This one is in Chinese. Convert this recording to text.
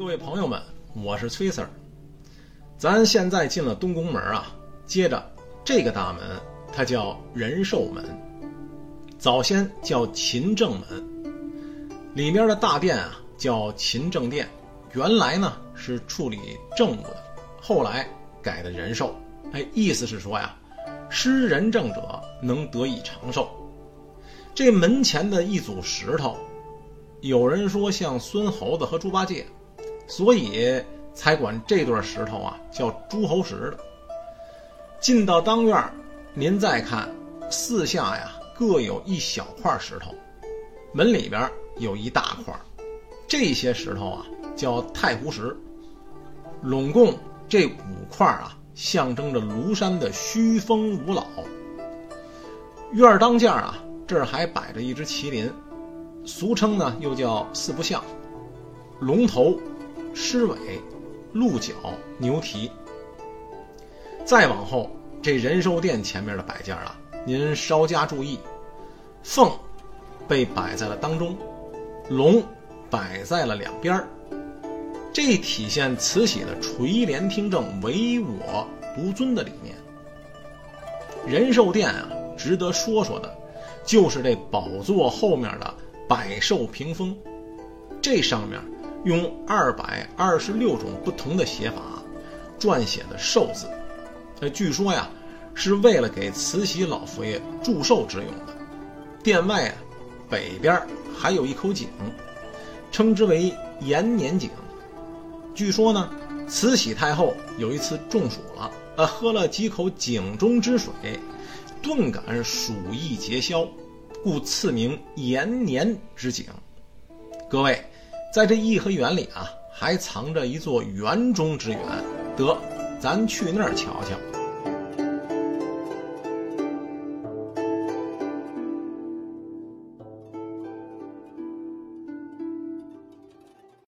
各位朋友们，我是崔 Sir。咱现在进了东宫门啊，接着这个大门它叫仁寿门，早先叫勤政门。里面的大殿啊叫勤政殿，原来呢是处理政务的，后来改的仁寿。哎，意思是说呀，施仁政者能得以长寿。这门前的一组石头，有人说像孙猴子和猪八戒，所以才管这对石头啊叫诸侯石的。进到当院，您再看四下呀各有一小块石头，门里边有一大块，这些石头啊叫太湖石。拢共这五块啊，象征着庐山的虚风五老。院当间啊。这儿还摆着一只麒麟，俗称呢又叫四不像：龙头、狮尾、鹿角、牛蹄。再往后，这仁寿殿前面的摆件啊，您稍加注意，凤被摆在了当中，龙摆在了两边这体现慈禧的垂帘听政、唯我独尊的理念。仁寿殿啊，值得说说的。就是这宝座后面的百寿屏风，这上面用二百二十六种不同的写法撰写的“寿”字，呃，据说呀是为了给慈禧老佛爷祝寿之用的。殿外啊，北边还有一口井，称之为延年井。据说呢，慈禧太后有一次中暑了，呃，喝了几口井中之水。顿感暑意结消，故赐名延年之井。各位，在这颐和园里啊，还藏着一座园中之园，得，咱去那儿瞧瞧。